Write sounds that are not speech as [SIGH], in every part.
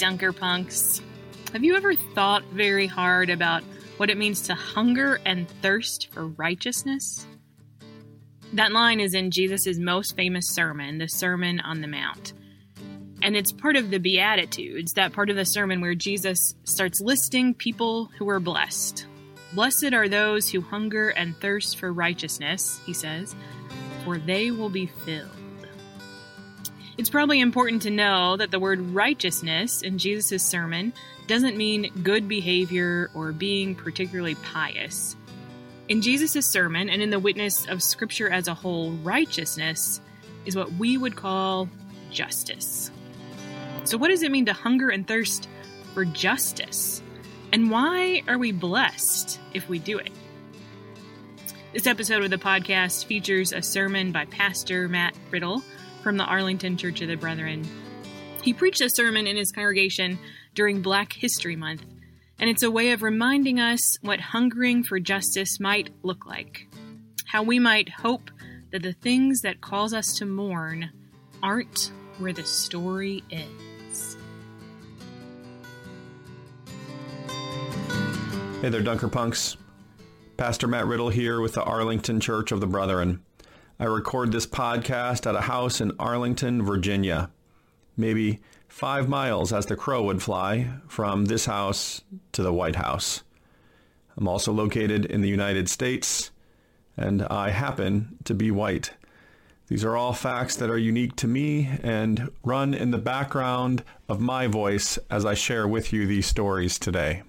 Dunker Punks. Have you ever thought very hard about what it means to hunger and thirst for righteousness? That line is in Jesus' most famous sermon, the Sermon on the Mount. And it's part of the Beatitudes, that part of the sermon where Jesus starts listing people who are blessed. Blessed are those who hunger and thirst for righteousness, he says, for they will be filled. It's probably important to know that the word righteousness in Jesus' sermon doesn't mean good behavior or being particularly pious. In Jesus' sermon and in the witness of Scripture as a whole, righteousness is what we would call justice. So, what does it mean to hunger and thirst for justice? And why are we blessed if we do it? This episode of the podcast features a sermon by Pastor Matt Rittle from the Arlington Church of the Brethren. He preached a sermon in his congregation during Black History Month, and it's a way of reminding us what hungering for justice might look like. How we might hope that the things that cause us to mourn aren't where the story ends. Hey there, Dunker Punks. Pastor Matt Rittle here with the Arlington Church of the Brethren. I record this podcast at a house in Arlington, Virginia, maybe five miles as the crow would fly from this house to the White House. I'm also located in the United States, and I happen to be white. These are all facts that are unique to me and run in the background of my voice as I share with you these stories today.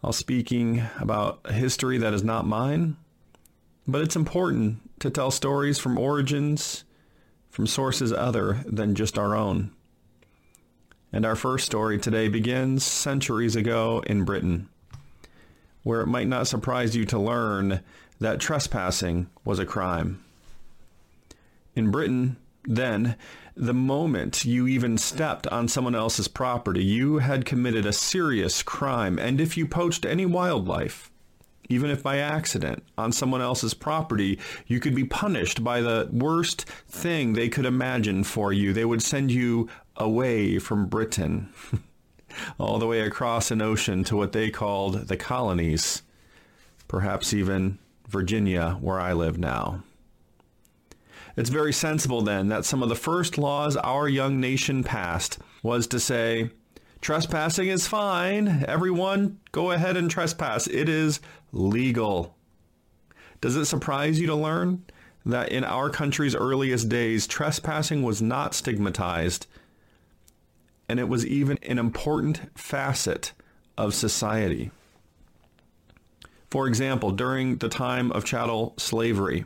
I'll speaking about a history that is not mine, but it's important to tell stories from origins, from sources other than just our own. And our first story today begins centuries ago in Britain, where it might not surprise you to learn that trespassing was a crime. In Britain, then, the moment you even stepped on someone else's property, you had committed a serious crime. And if you poached any wildlife, even if by accident, on someone else's property, you could be punished by the worst thing they could imagine for you. They would send you away from Britain, [LAUGHS] all the way across an ocean to what they called the colonies, perhaps even Virginia, where I live now. It's very sensible then that some of the first laws our young nation passed was to say, Trespassing is fine. Everyone, go ahead and trespass. It is legal. Does it surprise you to learn that in our country's earliest days, trespassing was not stigmatized and it was even an important facet of society? For example, during the time of chattel slavery,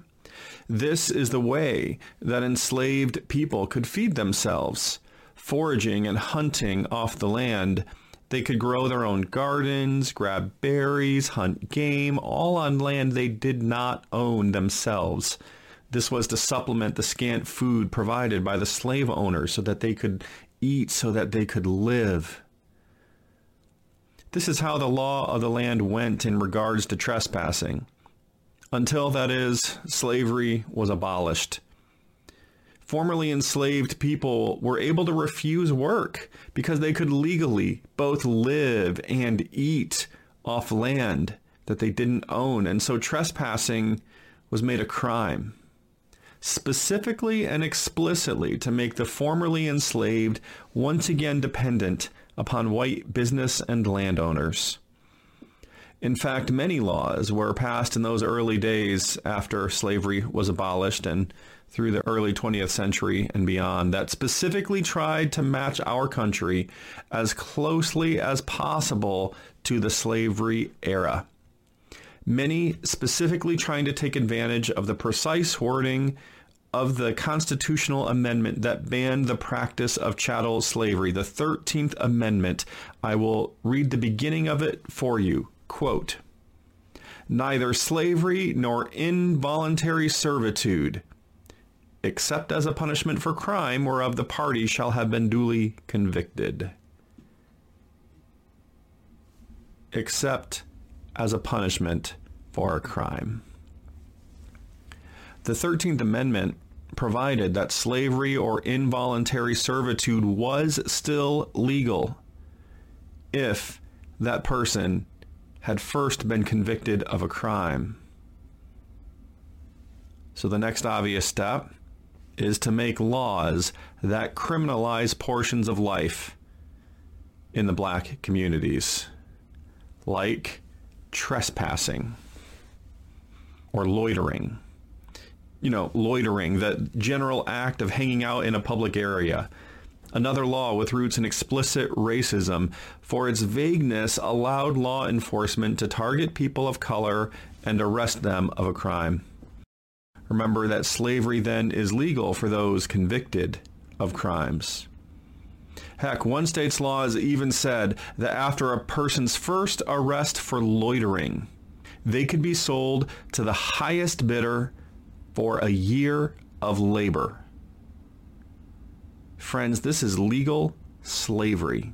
this is the way that enslaved people could feed themselves foraging and hunting off the land. They could grow their own gardens, grab berries, hunt game, all on land they did not own themselves. This was to supplement the scant food provided by the slave owners so that they could eat, so that they could live. This is how the law of the land went in regards to trespassing. Until, that is, slavery was abolished formerly enslaved people were able to refuse work because they could legally both live and eat off land that they didn't own. And so trespassing was made a crime, specifically and explicitly to make the formerly enslaved once again dependent upon white business and landowners. In fact, many laws were passed in those early days after slavery was abolished and through the early 20th century and beyond that specifically tried to match our country as closely as possible to the slavery era. Many specifically trying to take advantage of the precise wording of the constitutional amendment that banned the practice of chattel slavery, the 13th Amendment. I will read the beginning of it for you. Quote, Neither slavery nor involuntary servitude except as a punishment for crime whereof the party shall have been duly convicted. Except as a punishment for a crime. The 13th Amendment provided that slavery or involuntary servitude was still legal if that person had first been convicted of a crime. So the next obvious step is to make laws that criminalize portions of life in the black communities, like trespassing or loitering. You know, loitering, that general act of hanging out in a public area. Another law with roots in explicit racism, for its vagueness, allowed law enforcement to target people of color and arrest them of a crime. Remember that slavery then is legal for those convicted of crimes. Heck, one state's laws even said that after a person's first arrest for loitering, they could be sold to the highest bidder for a year of labor. Friends, this is legal slavery.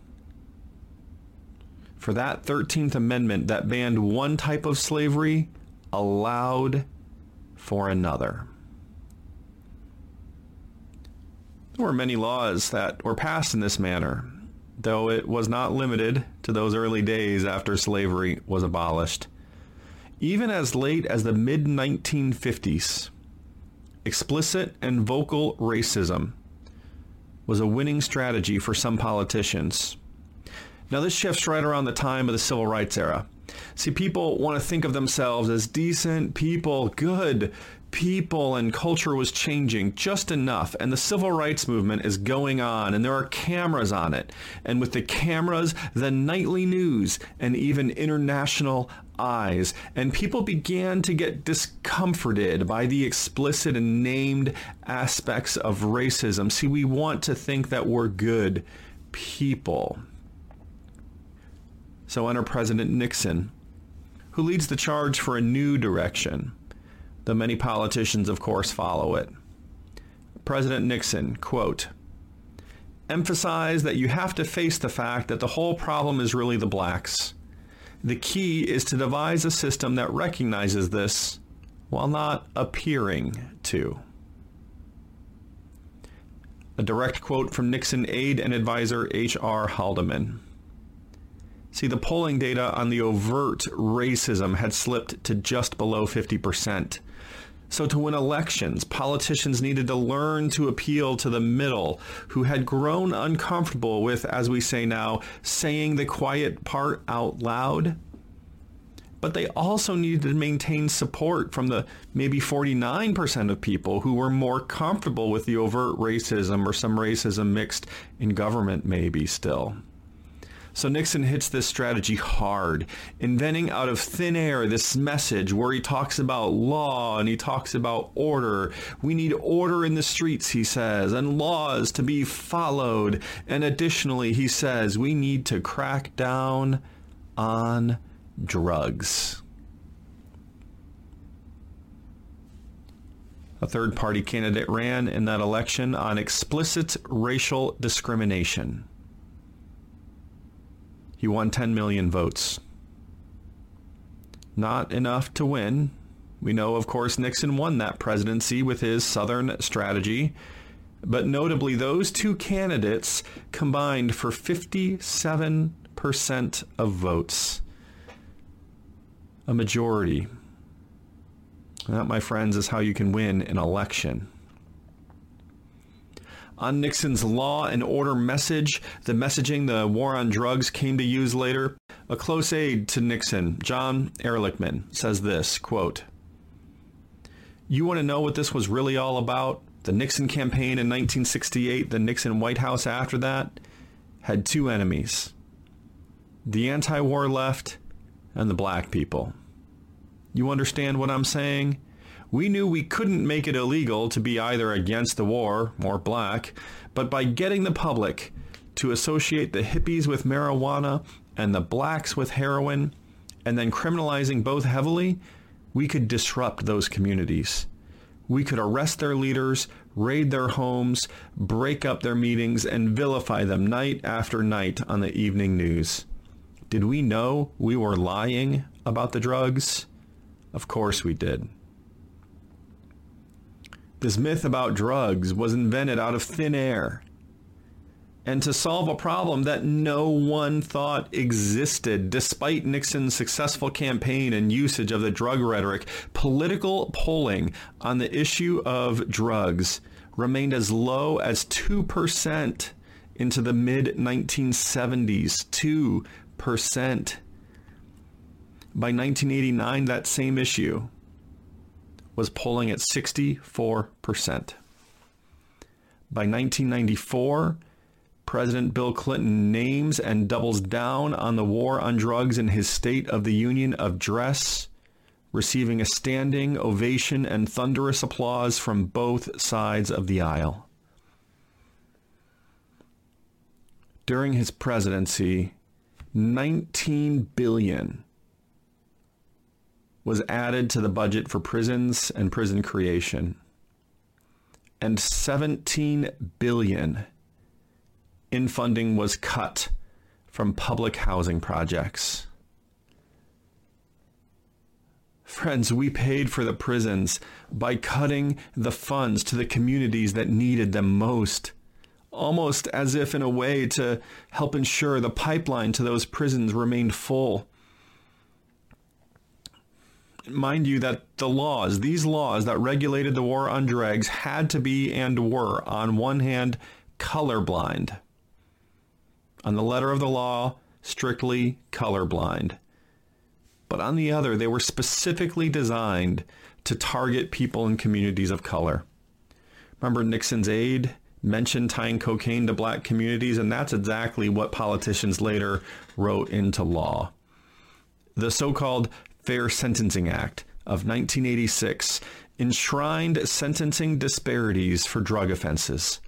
For that 13th Amendment that banned one type of slavery, allowed for another. There were many laws that were passed in this manner, though it was not limited to those early days after slavery was abolished. Even as late as the mid 1950s, explicit and vocal racism was a winning strategy for some politicians. Now, this shifts right around the time of the civil rights era. See, people want to think of themselves as decent people, good people, and culture was changing just enough. And the civil rights movement is going on, and there are cameras on it. And with the cameras, the nightly news, and even international eyes. And people began to get discomforted by the explicit and named aspects of racism. See, we want to think that we're good people. So enter President Nixon, who leads the charge for a new direction. though many politicians, of course, follow it. President Nixon, quote, emphasize that you have to face the fact that the whole problem is really the blacks. The key is to devise a system that recognizes this while not appearing to. A direct quote from Nixon aide and advisor H.R. Haldeman. See, the polling data on the overt racism had slipped to just below 50%. So, to win elections, politicians needed to learn to appeal to the middle, who had grown uncomfortable with, as we say now, saying the quiet part out loud. But they also needed to maintain support from the maybe 49% of people who were more comfortable with the overt racism or some racism mixed in government, maybe still. So Nixon hits this strategy hard, inventing out of thin air this message where he talks about law and he talks about order. We need order in the streets, he says, and laws to be followed. And additionally, he says, we need to crack down on drugs. A third party candidate ran in that election on explicit racial discrimination. He won 10 million votes. Not enough to win. We know, of course, Nixon won that presidency with his Southern strategy. But notably, those two candidates combined for 57% of votes. A majority. That, my friends, is how you can win an election on Nixon's law and order message, the messaging the war on drugs came to use later. A close aide to Nixon, John Ehrlichman, says this, quote, You want to know what this was really all about? The Nixon campaign in 1968, the Nixon White House after that, had two enemies. The anti-war left and the black people. You understand what I'm saying? We knew we couldn't make it illegal to be either against the war or black, but by getting the public to associate the hippies with marijuana and the blacks with heroin, and then criminalizing both heavily, we could disrupt those communities. We could arrest their leaders, raid their homes, break up their meetings, and vilify them night after night on the evening news. Did we know we were lying about the drugs? Of course we did. This myth about drugs was invented out of thin air and to solve a problem that no one thought existed. Despite Nixon's successful campaign and usage of the drug rhetoric, political polling on the issue of drugs remained as low as 2% into the mid 1970s. 2%. By 1989, that same issue was polling at 64%. By 1994, President Bill Clinton names and doubles down on the war on drugs in his State of the Union address, receiving a standing ovation and thunderous applause from both sides of the aisle. During his presidency, 19 billion was added to the budget for prisons and prison creation and 17 billion in funding was cut from public housing projects. Friends, we paid for the prisons by cutting the funds to the communities that needed them most, almost as if in a way to help ensure the pipeline to those prisons remained full. Mind you, that the laws, these laws that regulated the war on drugs, had to be and were, on one hand, colorblind on the letter of the law, strictly colorblind. But on the other, they were specifically designed to target people in communities of color. Remember Nixon's aide mentioned tying cocaine to black communities, and that's exactly what politicians later wrote into law. The so called Fair Sentencing Act of 1986 enshrined sentencing disparities for drug offenses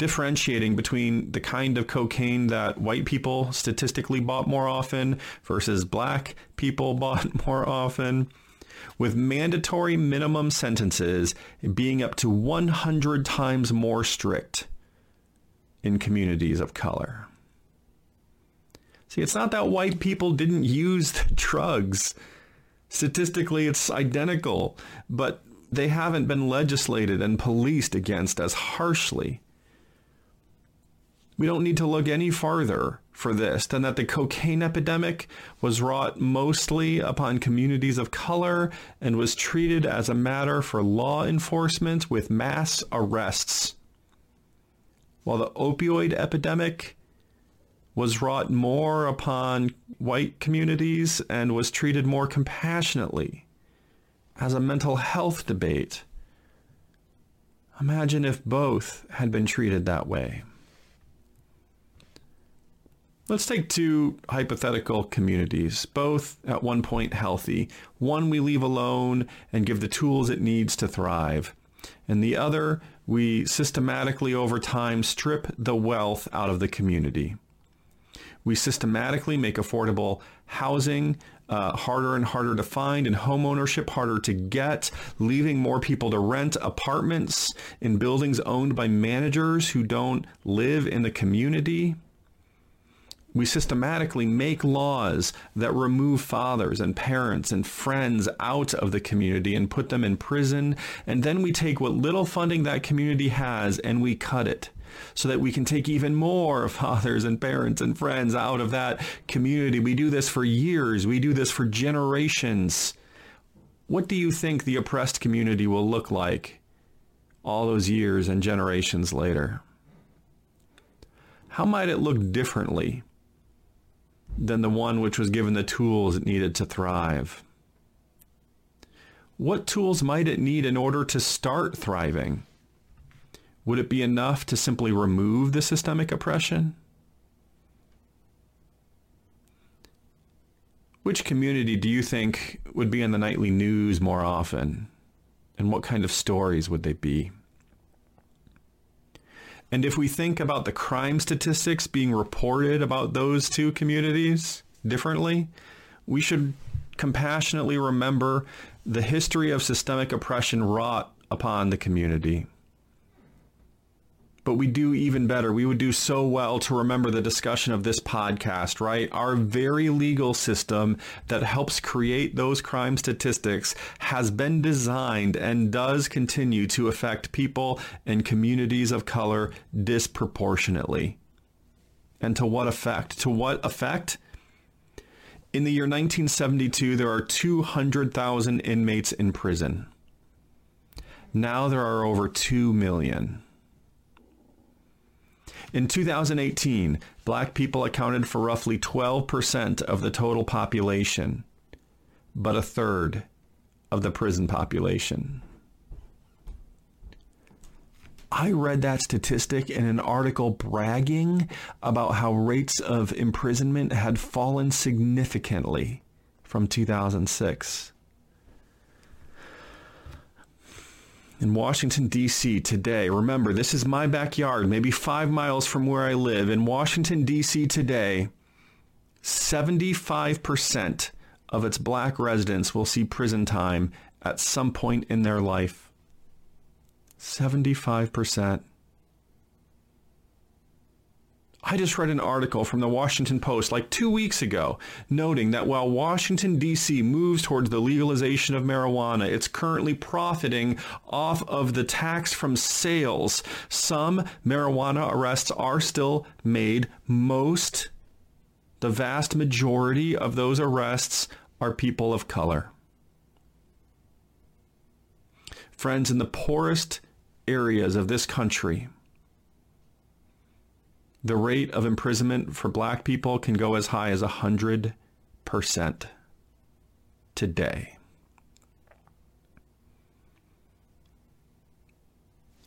differentiating between the kind of cocaine that white people statistically bought more often versus black people [LAUGHS] bought more often, with mandatory minimum sentences being up to 100 times more strict in communities of color. See, it's not that white people didn't use the [LAUGHS] drugs. Statistically, it's identical, but they haven't been legislated and policed against as harshly we don't need to look any farther for this than that the cocaine epidemic was wrought mostly upon communities of color and was treated as a matter for law enforcement with mass arrests. While the opioid epidemic was wrought more upon white communities and was treated more compassionately as a mental health debate. Imagine if both had been treated that way. Let's take two hypothetical communities, both at one point healthy. One we leave alone and give the tools it needs to thrive. And the other, we systematically over time strip the wealth out of the community. We systematically make affordable housing uh, harder and harder to find and home ownership harder to get, leaving more people to rent apartments in buildings owned by managers who don't live in the community we systematically make laws that remove fathers and parents and friends out of the community and put them in prison. And then we take what little funding that community has and we cut it so that we can take even more [LAUGHS] fathers and parents and friends out of that community. We do this for years. We do this for generations. What do you think the oppressed community will look like all those years and generations later? How might it look differently than the one which was given the tools it needed to thrive? What tools might it need in order to start thriving? Would it be enough to simply remove the systemic oppression? Which community do you think would be in the nightly news more often? And what kind of stories would they be? And if we think about the crime statistics being reported about those two communities differently, we should compassionately remember the history of systemic oppression wrought upon the community. But we do even better. We would do so well to remember the discussion of this podcast, right? Our very legal system that helps create those crime statistics has been designed and does continue to affect people and communities of color disproportionately. And to what effect? To what effect? In the year 1972, there are 200,000 inmates in prison. Now there are over 2 million. In 2018, black people accounted for roughly 12% of the total population, but a third of the prison population. I read that statistic in an article bragging about how rates of imprisonment had fallen significantly from 2006. In Washington, D.C. today. Remember, this is my backyard, maybe five miles from where I live. In Washington, D.C. today, 75% of its black residents will see prison time at some point in their life. 75%. I just read an article from the Washington Post like two weeks ago noting that while Washington, D.C. moves towards the legalization of marijuana, it's currently profiting off of the tax from sales. Some marijuana arrests are still made. Most, the vast majority of those arrests are people of color. Friends, in the poorest areas of this country, the rate of imprisonment for black people can go as high as 100% today.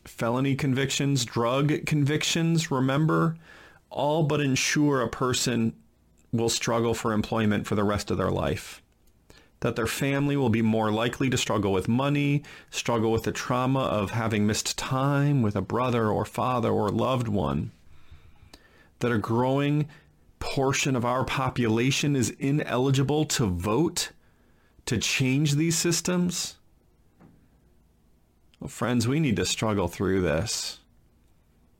Felony convictions, drug convictions, remember, all but ensure a person will struggle for employment for the rest of their life. That their family will be more likely to struggle with money, struggle with the trauma of having missed time with a brother or father or loved one that a growing portion of our population is ineligible to vote to change these systems? Well, friends, we need to struggle through this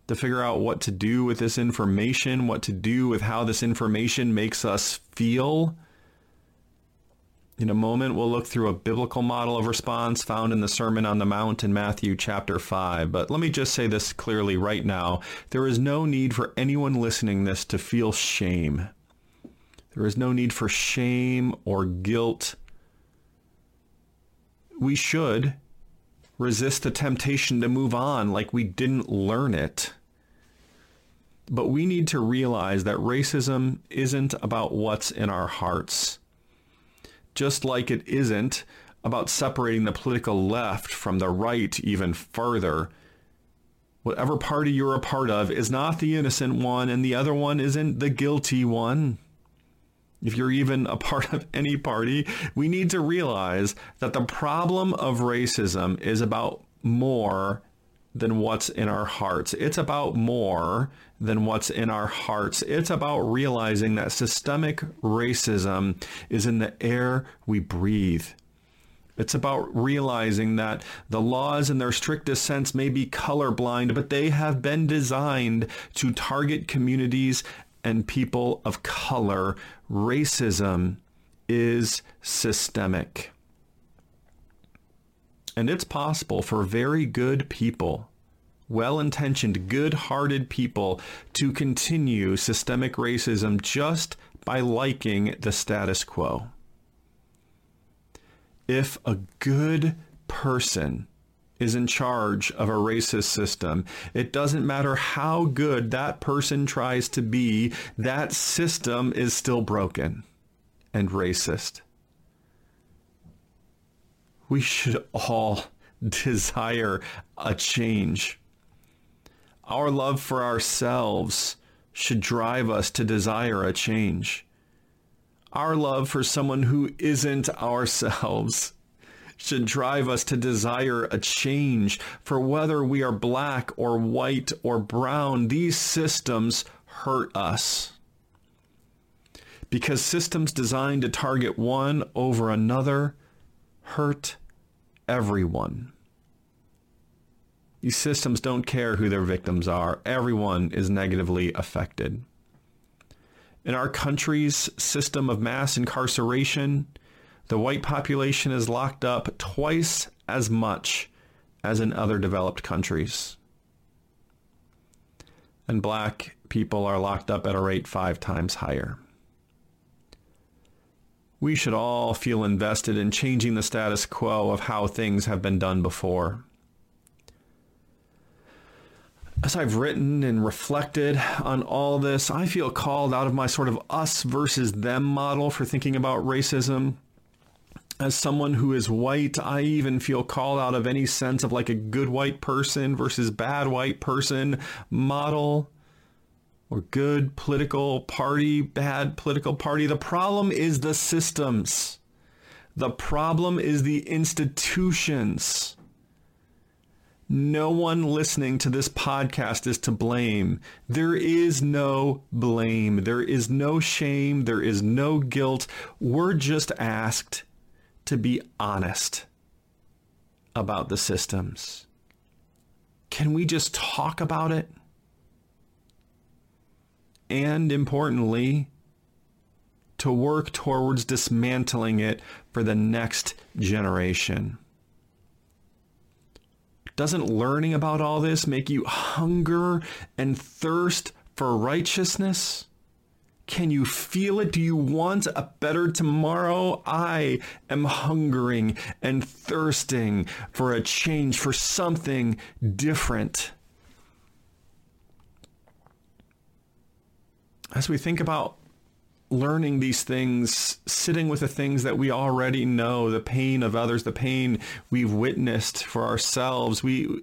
to figure out what to do with this information, what to do with how this information makes us feel in a moment, we'll look through a biblical model of response found in the Sermon on the Mount in Matthew chapter 5. But let me just say this clearly right now. There is no need for anyone listening this to feel shame. There is no need for shame or guilt. We should resist the temptation to move on like we didn't learn it. But we need to realize that racism isn't about what's in our hearts just like it isn't about separating the political left from the right even further. Whatever party you're a part of is not the innocent one, and the other one isn't the guilty one. If you're even a part of any party, we need to realize that the problem of racism is about more than what's in our hearts. It's about more than what's in our hearts. It's about realizing that systemic racism is in the air we breathe. It's about realizing that the laws in their strictest sense may be colorblind, but they have been designed to target communities and people of color. Racism is systemic. And it's possible for very good people well intentioned, good hearted people to continue systemic racism just by liking the status quo. If a good person is in charge of a racist system, it doesn't matter how good that person tries to be, that system is still broken and racist. We should all [LAUGHS] desire a change. Our love for ourselves should drive us to desire a change. Our love for someone who isn't ourselves [LAUGHS] should drive us to desire a change. For whether we are black or white or brown, these systems hurt us. Because systems designed to target one over another hurt everyone. These systems don't care who their victims are. Everyone is negatively affected. In our country's system of mass incarceration, the white population is locked up twice as much as in other developed countries. And black people are locked up at a rate five times higher. We should all feel invested in changing the status quo of how things have been done before. As I've written and reflected on all this, I feel called out of my sort of us versus them model for thinking about racism as someone who is white, I even feel called out of any sense of like a good white person versus bad white person model or good political party, bad political party. The problem is the systems. The problem is the institutions. No one listening to this podcast is to blame. There is no blame. There is no shame. There is no guilt. We're just asked to be honest about the systems. Can we just talk about it? And importantly, to work towards dismantling it for the next generation. Doesn't learning about all this make you hunger and thirst for righteousness? Can you feel it? Do you want a better tomorrow? I am hungering and thirsting for a change, for something different. As we think about learning these things, sitting with the things that we already know, the pain of others, the pain we've witnessed for ourselves, we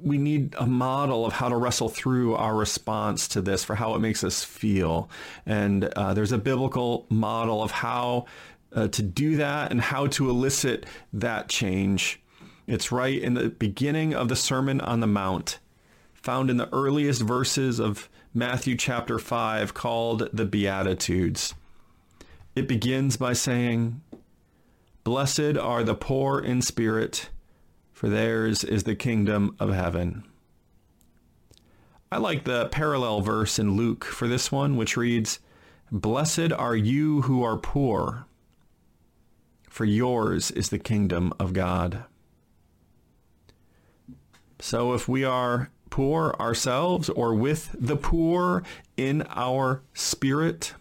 we need a model of how to wrestle through our response to this for how it makes us feel. And uh, there's a biblical model of how uh, to do that and how to elicit that change. It's right in the beginning of the Sermon on the Mount, found in the earliest verses of Matthew chapter 5, called the Beatitudes. It begins by saying, Blessed are the poor in spirit for theirs is the kingdom of heaven. I like the parallel verse in Luke for this one, which reads, Blessed are you who are poor, for yours is the kingdom of God. So if we are poor ourselves or with the poor in our spirit,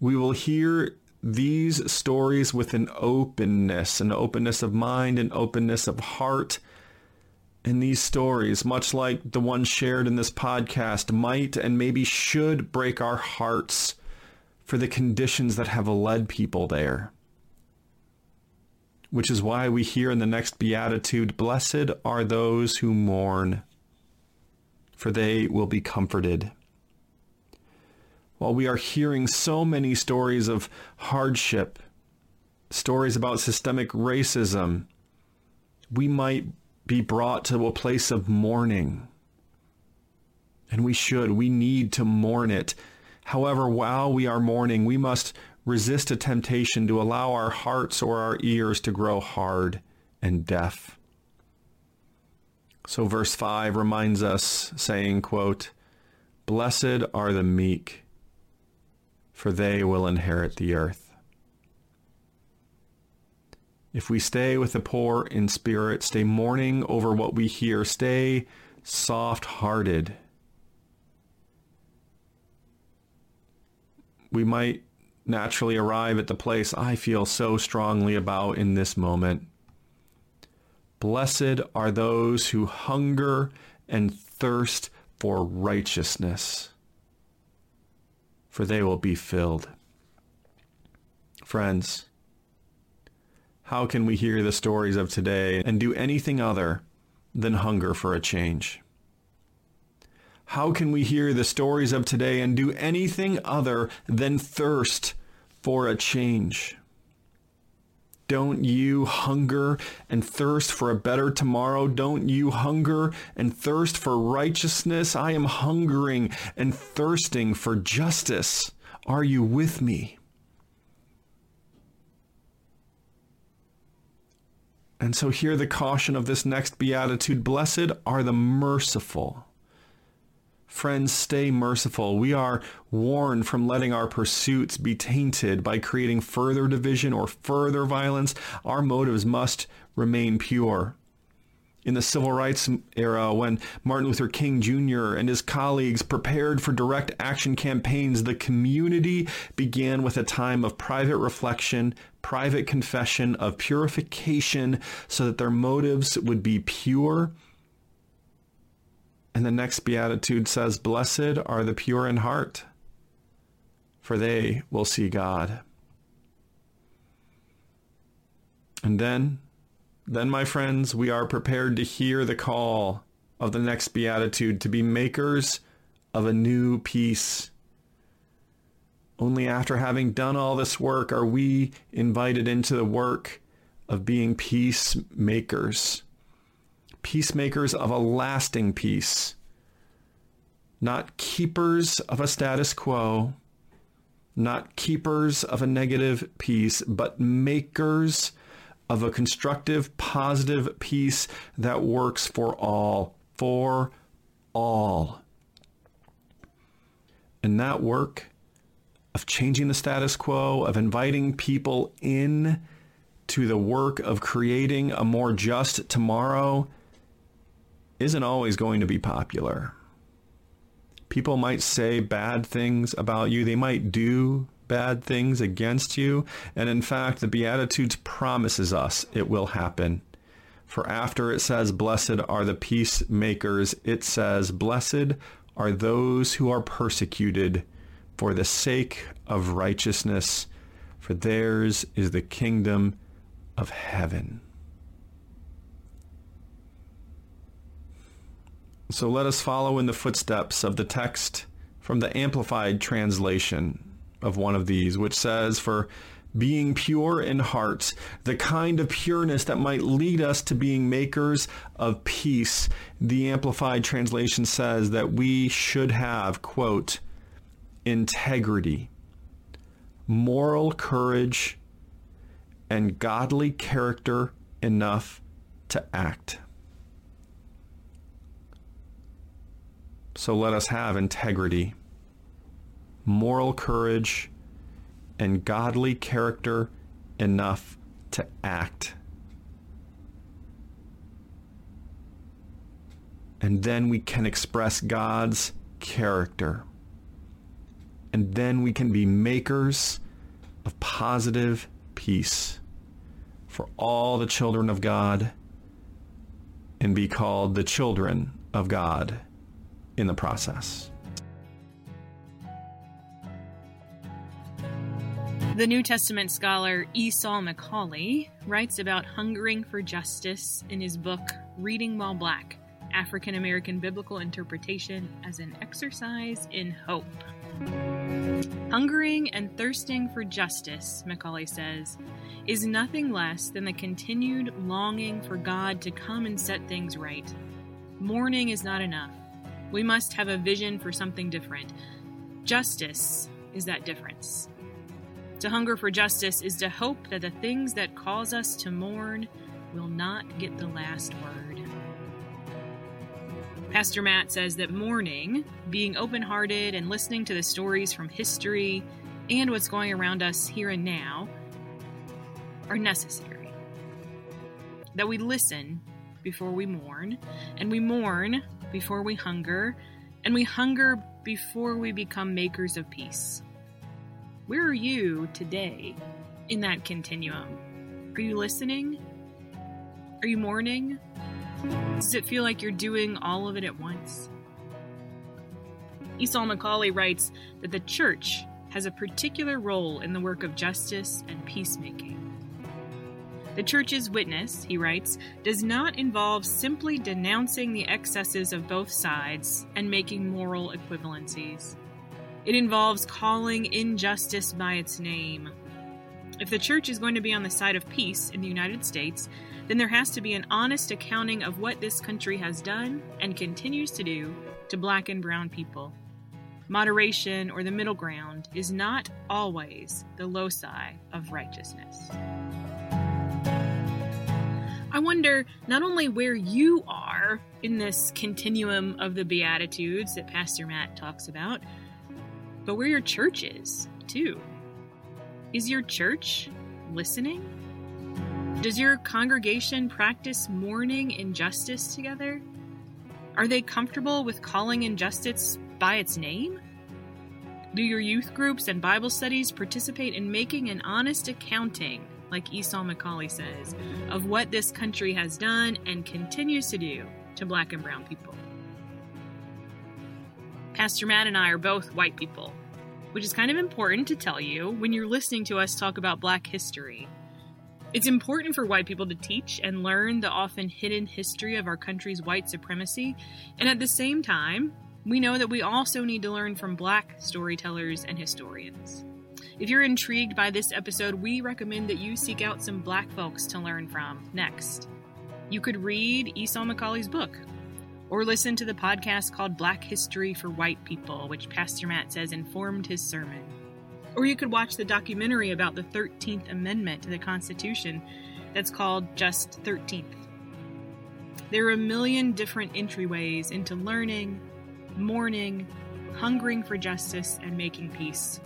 we will hear these stories with an openness, an openness of mind, an openness of heart. And these stories, much like the one shared in this podcast, might and maybe should break our hearts for the conditions that have led people there. Which is why we hear in the next beatitude, Blessed are those who mourn, for they will be comforted while we are hearing so many stories of hardship, stories about systemic racism, we might be brought to a place of mourning. And we should. We need to mourn it. However, while we are mourning, we must resist a temptation to allow our hearts or our ears to grow hard and deaf. So verse 5 reminds us, saying, quote, Blessed are the meek, for they will inherit the earth. If we stay with the poor in spirit, stay mourning over what we hear, stay soft hearted, we might naturally arrive at the place I feel so strongly about in this moment. Blessed are those who hunger and thirst for righteousness for they will be filled. Friends, how can we hear the stories of today and do anything other than hunger for a change? How can we hear the stories of today and do anything other than thirst for a change? Don't you hunger and thirst for a better tomorrow? Don't you hunger and thirst for righteousness? I am hungering and thirsting for justice. Are you with me? And so, hear the caution of this next beatitude Blessed are the merciful. Friends, stay merciful. We are warned from letting our pursuits be tainted by creating further division or further violence. Our motives must remain pure in the civil rights era when Martin Luther King Jr. and his colleagues prepared for direct action campaigns, the community began with a time of private reflection, private confession, of purification so that their motives would be pure. And the next beatitude says, Blessed are the pure in heart, for they will see God. And then then, my friends, we are prepared to hear the call of the next beatitude to be makers of a new peace. Only after having done all this work are we invited into the work of being peacemakers. Peacemakers of a lasting peace. Not keepers of a status quo, not keepers of a negative peace, but makers of a constructive, positive peace that works for all, for all. And that work of changing the status quo, of inviting people in to the work of creating a more just tomorrow isn't always going to be popular. People might say bad things about you. They might do bad things against you. And in fact, the Beatitudes promises us it will happen. For after it says, Blessed are the peacemakers, it says, Blessed are those who are persecuted for the sake of righteousness, for theirs is the kingdom of heaven. So let us follow in the footsteps of the text from the Amplified Translation of one of these, which says, For being pure in heart, the kind of pureness that might lead us to being makers of peace. The Amplified Translation says that we should have, quote, integrity, moral courage, and godly character enough to act. So let us have integrity moral courage, and godly character enough to act. And then we can express God's character. And then we can be makers of positive peace for all the children of God and be called the children of God in the process. The New Testament scholar Esau McCaulley writes about hungering for justice in his book Reading While Black African American Biblical Interpretation as an Exercise in Hope. Hungering and thirsting for justice, McCaulley says, is nothing less than the continued longing for God to come and set things right. Mourning is not enough. We must have a vision for something different. Justice is that difference. To hunger for justice is to hope that the things that cause us to mourn will not get the last word. Pastor Matt says that mourning, being open hearted and listening to the stories from history and what's going around us here and now, are necessary. That we listen before we mourn, and we mourn before we hunger, and we hunger before we become makers of peace. Where are you today in that continuum? Are you listening? Are you mourning? Does it feel like you're doing all of it at once? Esau McCaulley writes that the church has a particular role in the work of justice and peacemaking. The church's witness, he writes, does not involve simply denouncing the excesses of both sides and making moral equivalencies. It involves calling injustice by its name. If the church is going to be on the side of peace in the United States, then there has to be an honest accounting of what this country has done and continues to do to black and brown people. Moderation or the middle ground is not always the loci of righteousness. I wonder not only where you are in this continuum of the Beatitudes that Pastor Matt talks about, but where your church is, too. Is your church listening? Does your congregation practice mourning injustice together? Are they comfortable with calling injustice by its name? Do your youth groups and Bible studies participate in making an honest accounting, like Esau McCaulley says, of what this country has done and continues to do to black and brown people? Pastor Matt and I are both white people, which is kind of important to tell you when you're listening to us talk about black history. It's important for white people to teach and learn the often hidden history of our country's white supremacy, and at the same time, we know that we also need to learn from black storytellers and historians. If you're intrigued by this episode, we recommend that you seek out some black folks to learn from next. You could read Esau McCaulley's book, or listen to the podcast called Black History for White People, which Pastor Matt says informed his sermon. Or you could watch the documentary about the 13th Amendment to the Constitution that's called Just 13th. There are a million different entryways into learning, mourning, hungering for justice, and making peace.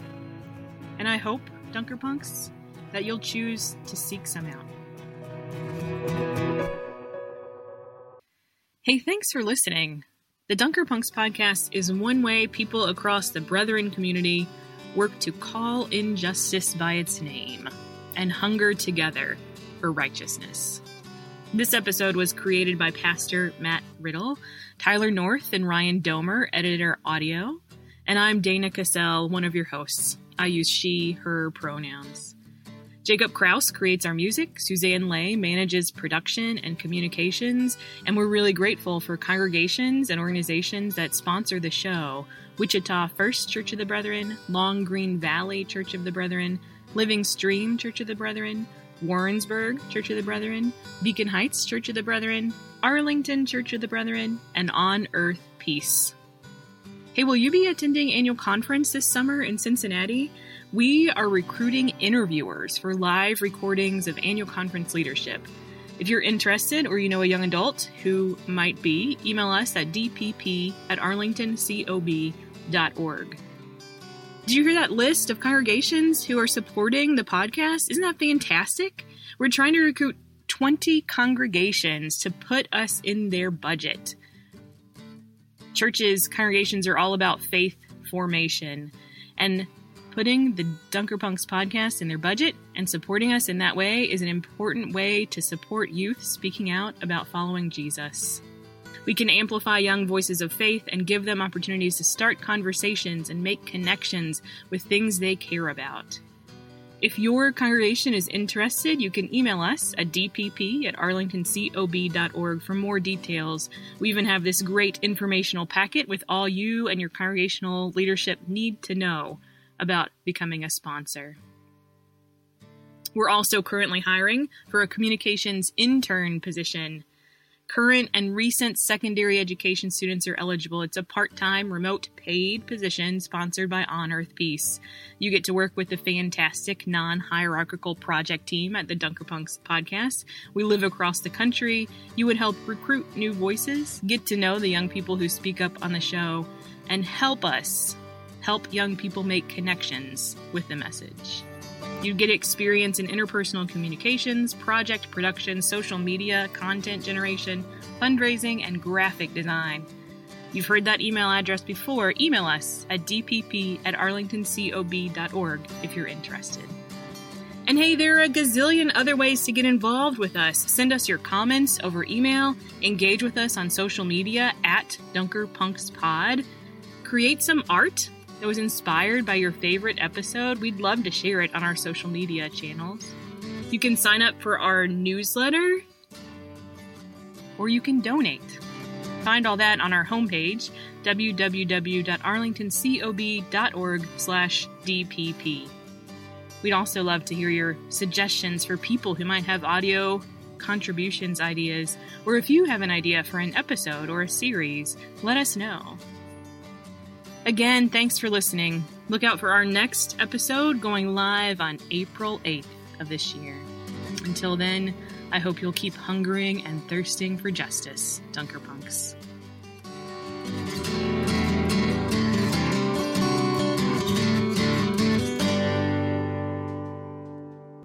And I hope, Dunkerpunks, that you'll choose to seek some out. Hey, thanks for listening. The Dunkerpunks podcast is one way people across the Brethren community work to call injustice by its name and hunger together for righteousness. This episode was created by Pastor Matt Rittle, Tyler North, and Ryan Domer, editor audio, and I'm Dana Cassell, one of your hosts. I use she, her pronouns. Jacob Kraus creates our music, Suzanne Lay manages production and communications, and we're really grateful for congregations and organizations that sponsor the show Wichita First Church of the Brethren, Long Green Valley Church of the Brethren, Living Stream Church of the Brethren, Warrensburg Church of the Brethren, Beacon Heights Church of the Brethren, Arlington Church of the Brethren, and On Earth Peace. Hey, will you be attending annual conference this summer in Cincinnati? We are recruiting interviewers for live recordings of annual conference leadership. If you're interested or you know a young adult who might be, email us at dpp at arlingtoncob.org. Did you hear that list of congregations who are supporting the podcast? Isn't that fantastic? We're trying to recruit 20 congregations to put us in their budget. Churches, congregations are all about faith formation. And Putting the Dunkerpunks podcast in their budget and supporting us in that way is an important way to support youth speaking out about following Jesus. We can amplify young voices of faith and give them opportunities to start conversations and make connections with things they care about. If your congregation is interested, you can email us at dpp at arlingtoncob.org for more details. We even have this great informational packet with all you and your congregational leadership need to know about becoming a sponsor. We're also currently hiring for a communications intern position. Current and recent secondary education students are eligible. It's a part time, remote, paid position sponsored by On Earth Peace. You get to work with the fantastic non hierarchical project team at the Dunkerpunks podcast. We live across the country. You would help recruit new voices, get to know the young people who speak up on the show, and help us help young people make connections with the message. You'd get experience in interpersonal communications, project production, social media, content generation, fundraising, and graphic design. You've heard that email address before. Email us at dpp at arlingtoncob.org if you're interested. And hey, there are a gazillion other ways to get involved with us. Send us your comments over email, engage with us on social media at DunkerPunksPod, create some art that was inspired by your favorite episode, we'd love to share it on our social media channels. You can sign up for our newsletter or you can donate. Find all that on our homepage, www.arlingtoncob.org slash DPP. We'd also love to hear your suggestions for people who might have audio contributions ideas, or if you have an idea for an episode or a series, let us know. Again, thanks for listening. Look out for our next episode going live on April 8th of this year. Until then, I hope you'll keep hungering and thirsting for justice, Dunkerpunks.